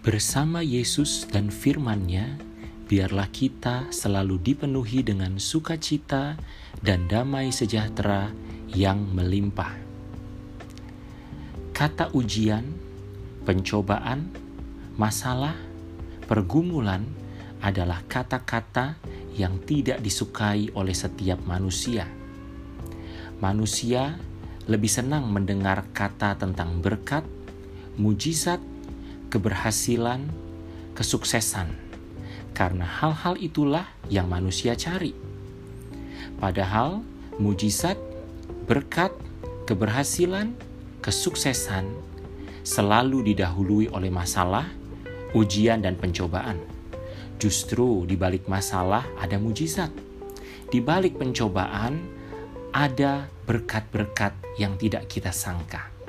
Bersama Yesus dan firman-Nya, biarlah kita selalu dipenuhi dengan sukacita dan damai sejahtera yang melimpah. Kata ujian, pencobaan, masalah, pergumulan adalah kata-kata yang tidak disukai oleh setiap manusia. Manusia lebih senang mendengar kata tentang berkat, mujizat, keberhasilan, kesuksesan, karena hal-hal itulah yang manusia cari. Padahal mujizat, berkat, keberhasilan, kesuksesan selalu didahului oleh masalah, ujian, dan pencobaan. Justru di balik masalah ada mujizat. Di balik pencobaan ada berkat-berkat yang tidak kita sangka.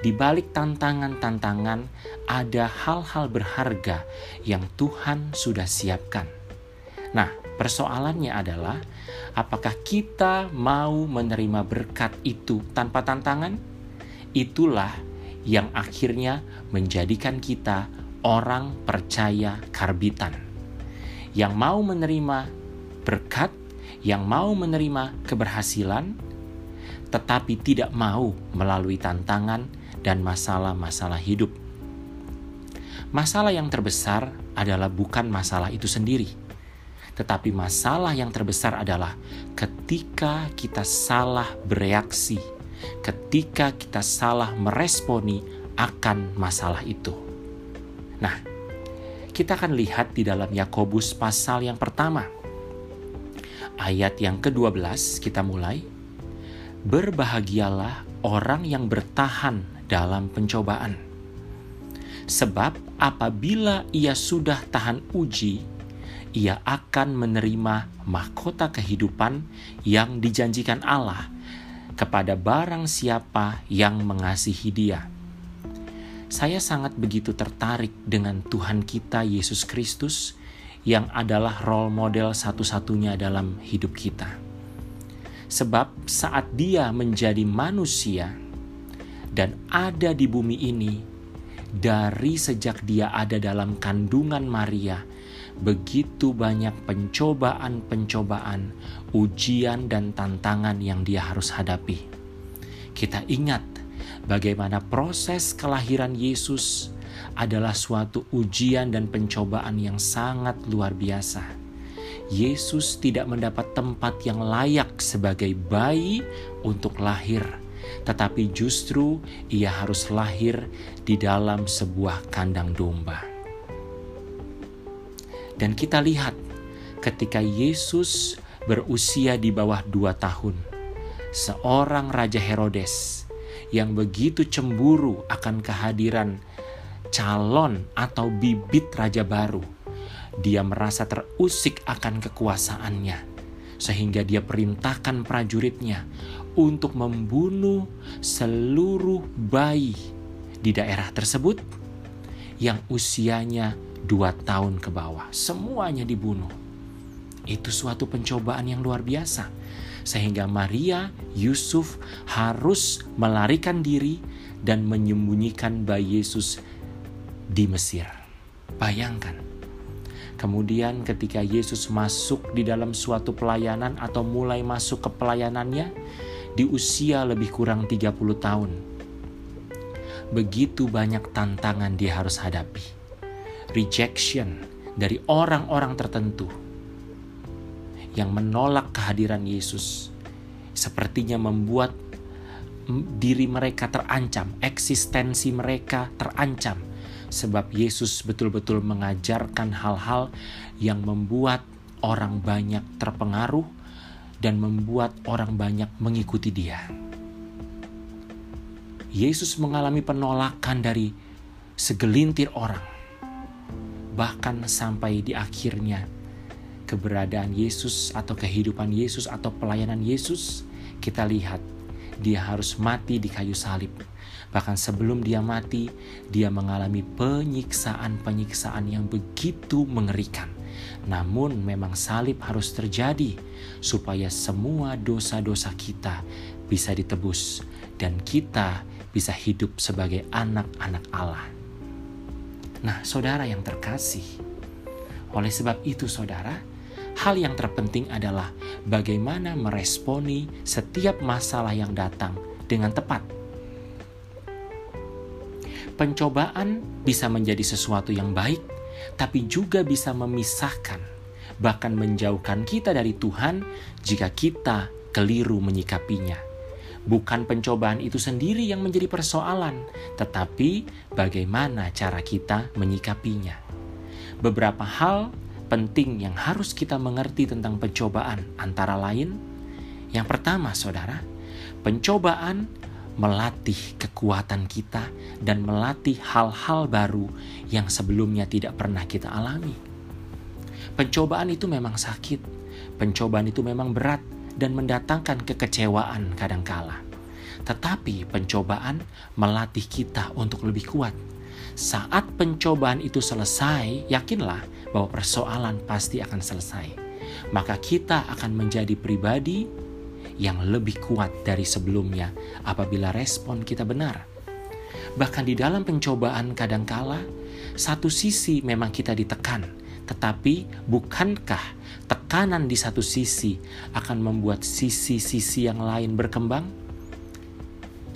Di balik tantangan-tantangan ada hal-hal berharga yang Tuhan sudah siapkan. Nah, persoalannya adalah apakah kita mau menerima berkat itu tanpa tantangan? Itulah yang akhirnya menjadikan kita orang percaya karbitan. Yang mau menerima berkat, yang mau menerima keberhasilan, tetapi tidak mau melalui tantangan dan masalah-masalah hidup. Masalah yang terbesar adalah bukan masalah itu sendiri, tetapi masalah yang terbesar adalah ketika kita salah bereaksi, ketika kita salah meresponi akan masalah itu. Nah, kita akan lihat di dalam Yakobus pasal yang pertama. Ayat yang ke-12 kita mulai. Berbahagialah orang yang bertahan dalam pencobaan. Sebab apabila ia sudah tahan uji, ia akan menerima mahkota kehidupan yang dijanjikan Allah kepada barang siapa yang mengasihi Dia. Saya sangat begitu tertarik dengan Tuhan kita Yesus Kristus yang adalah role model satu-satunya dalam hidup kita. Sebab saat Dia menjadi manusia, dan ada di bumi ini dari sejak dia ada dalam kandungan Maria. Begitu banyak pencobaan-pencobaan, ujian, dan tantangan yang dia harus hadapi. Kita ingat bagaimana proses kelahiran Yesus adalah suatu ujian dan pencobaan yang sangat luar biasa. Yesus tidak mendapat tempat yang layak sebagai bayi untuk lahir tetapi justru ia harus lahir di dalam sebuah kandang domba. Dan kita lihat ketika Yesus berusia di bawah dua tahun, seorang Raja Herodes yang begitu cemburu akan kehadiran calon atau bibit raja baru, dia merasa terusik akan kekuasaannya, sehingga dia perintahkan prajuritnya untuk membunuh seluruh bayi di daerah tersebut yang usianya dua tahun ke bawah. Semuanya dibunuh. Itu suatu pencobaan yang luar biasa. Sehingga Maria, Yusuf harus melarikan diri dan menyembunyikan bayi Yesus di Mesir. Bayangkan, Kemudian ketika Yesus masuk di dalam suatu pelayanan atau mulai masuk ke pelayanannya, di usia lebih kurang 30 tahun. Begitu banyak tantangan dia harus hadapi. Rejection dari orang-orang tertentu yang menolak kehadiran Yesus sepertinya membuat diri mereka terancam, eksistensi mereka terancam sebab Yesus betul-betul mengajarkan hal-hal yang membuat orang banyak terpengaruh dan membuat orang banyak mengikuti dia. Yesus mengalami penolakan dari segelintir orang, bahkan sampai di akhirnya keberadaan Yesus atau kehidupan Yesus atau pelayanan Yesus, kita lihat dia harus mati di kayu salib. Bahkan sebelum dia mati, dia mengalami penyiksaan-penyiksaan yang begitu mengerikan. Namun memang salib harus terjadi supaya semua dosa-dosa kita bisa ditebus dan kita bisa hidup sebagai anak-anak Allah. Nah, saudara yang terkasih, oleh sebab itu, saudara, hal yang terpenting adalah bagaimana meresponi setiap masalah yang datang dengan tepat. Pencobaan bisa menjadi sesuatu yang baik, tapi juga bisa memisahkan, bahkan menjauhkan kita dari Tuhan jika kita keliru menyikapinya. Bukan pencobaan itu sendiri yang menjadi persoalan, tetapi bagaimana cara kita menyikapinya. Beberapa hal penting yang harus kita mengerti tentang pencobaan, antara lain: yang pertama, saudara, pencobaan melatih kekuatan kita dan melatih hal-hal baru yang sebelumnya tidak pernah kita alami. Pencobaan itu memang sakit, pencobaan itu memang berat, dan mendatangkan kekecewaan kadangkala. Tetapi pencobaan melatih kita untuk lebih kuat. Saat pencobaan itu selesai, yakinlah bahwa persoalan pasti akan selesai. Maka kita akan menjadi pribadi yang lebih kuat dari sebelumnya apabila respon kita benar. Bahkan di dalam pencobaan kadangkala, satu sisi memang kita ditekan, tetapi bukankah tekanan di satu sisi akan membuat sisi-sisi yang lain berkembang?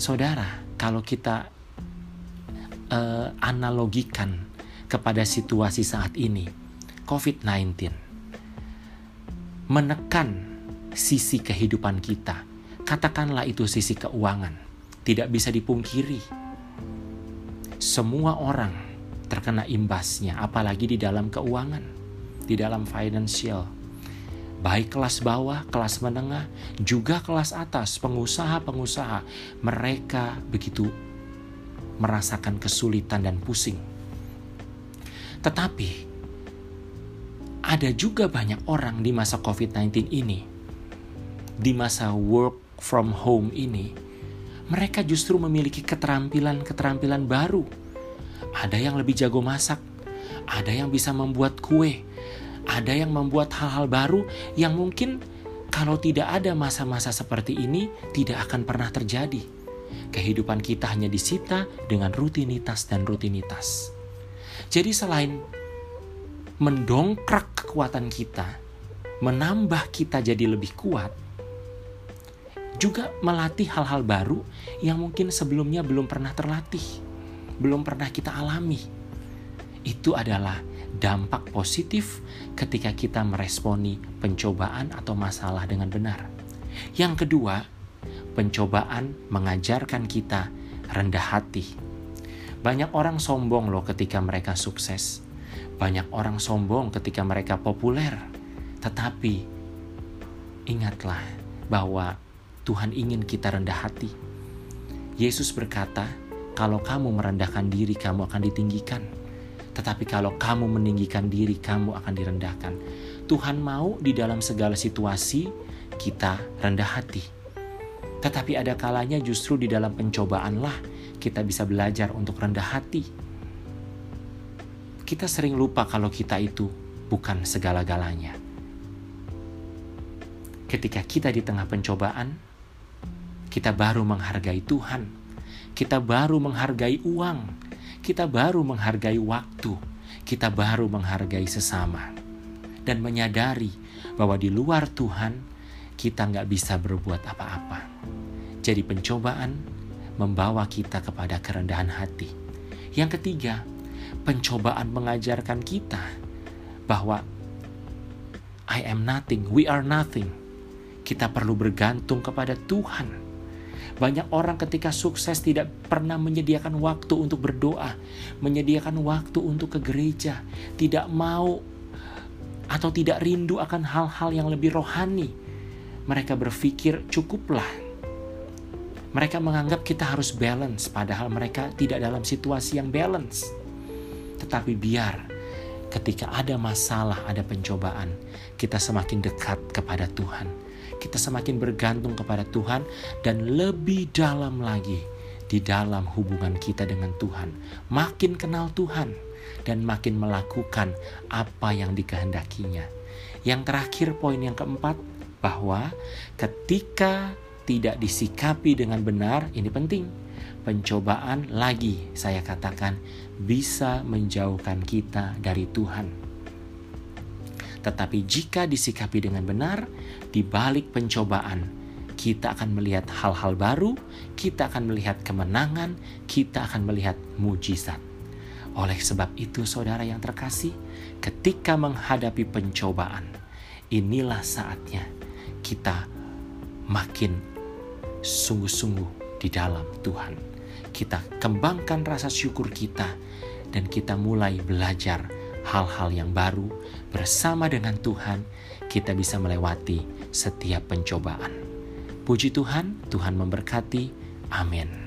Saudara, kalau kita uh, analogikan kepada situasi saat ini, COVID-19 menekan sisi kehidupan kita. Katakanlah itu sisi keuangan, tidak bisa dipungkiri. Semua orang terkena imbasnya, apalagi di dalam keuangan, di dalam financial. Baik kelas bawah, kelas menengah, juga kelas atas, pengusaha-pengusaha, mereka begitu merasakan kesulitan dan pusing. Tetapi ada juga banyak orang di masa COVID-19 ini, di masa work from home ini, mereka justru memiliki keterampilan-keterampilan baru ada yang lebih jago masak, ada yang bisa membuat kue, ada yang membuat hal-hal baru yang mungkin kalau tidak ada masa-masa seperti ini tidak akan pernah terjadi. Kehidupan kita hanya disita dengan rutinitas dan rutinitas. Jadi selain mendongkrak kekuatan kita, menambah kita jadi lebih kuat, juga melatih hal-hal baru yang mungkin sebelumnya belum pernah terlatih belum pernah kita alami. Itu adalah dampak positif ketika kita meresponi pencobaan atau masalah dengan benar. Yang kedua, pencobaan mengajarkan kita rendah hati. Banyak orang sombong loh ketika mereka sukses. Banyak orang sombong ketika mereka populer. Tetapi ingatlah bahwa Tuhan ingin kita rendah hati. Yesus berkata, kalau kamu merendahkan diri, kamu akan ditinggikan. Tetapi kalau kamu meninggikan diri, kamu akan direndahkan. Tuhan mau di dalam segala situasi kita rendah hati. Tetapi ada kalanya justru di dalam pencobaanlah kita bisa belajar untuk rendah hati. Kita sering lupa kalau kita itu bukan segala-galanya. Ketika kita di tengah pencobaan, kita baru menghargai Tuhan kita baru menghargai uang, kita baru menghargai waktu, kita baru menghargai sesama, dan menyadari bahwa di luar Tuhan kita nggak bisa berbuat apa-apa. Jadi pencobaan membawa kita kepada kerendahan hati. Yang ketiga, pencobaan mengajarkan kita bahwa I am nothing, we are nothing. Kita perlu bergantung kepada Tuhan banyak orang ketika sukses tidak pernah menyediakan waktu untuk berdoa, menyediakan waktu untuk ke gereja, tidak mau atau tidak rindu akan hal-hal yang lebih rohani. Mereka berpikir cukuplah. Mereka menganggap kita harus balance, padahal mereka tidak dalam situasi yang balance. Tetapi biar ketika ada masalah, ada pencobaan, kita semakin dekat kepada Tuhan kita semakin bergantung kepada Tuhan dan lebih dalam lagi di dalam hubungan kita dengan Tuhan. Makin kenal Tuhan dan makin melakukan apa yang dikehendakinya. Yang terakhir poin yang keempat bahwa ketika tidak disikapi dengan benar, ini penting. pencobaan lagi saya katakan bisa menjauhkan kita dari Tuhan. Tetapi jika disikapi dengan benar, di balik pencobaan, kita akan melihat hal-hal baru, kita akan melihat kemenangan, kita akan melihat mujizat. Oleh sebab itu, saudara yang terkasih, ketika menghadapi pencobaan, inilah saatnya kita makin sungguh-sungguh di dalam Tuhan. Kita kembangkan rasa syukur kita, dan kita mulai belajar hal-hal yang baru bersama dengan Tuhan. Kita bisa melewati setiap pencobaan. Puji Tuhan, Tuhan memberkati. Amin.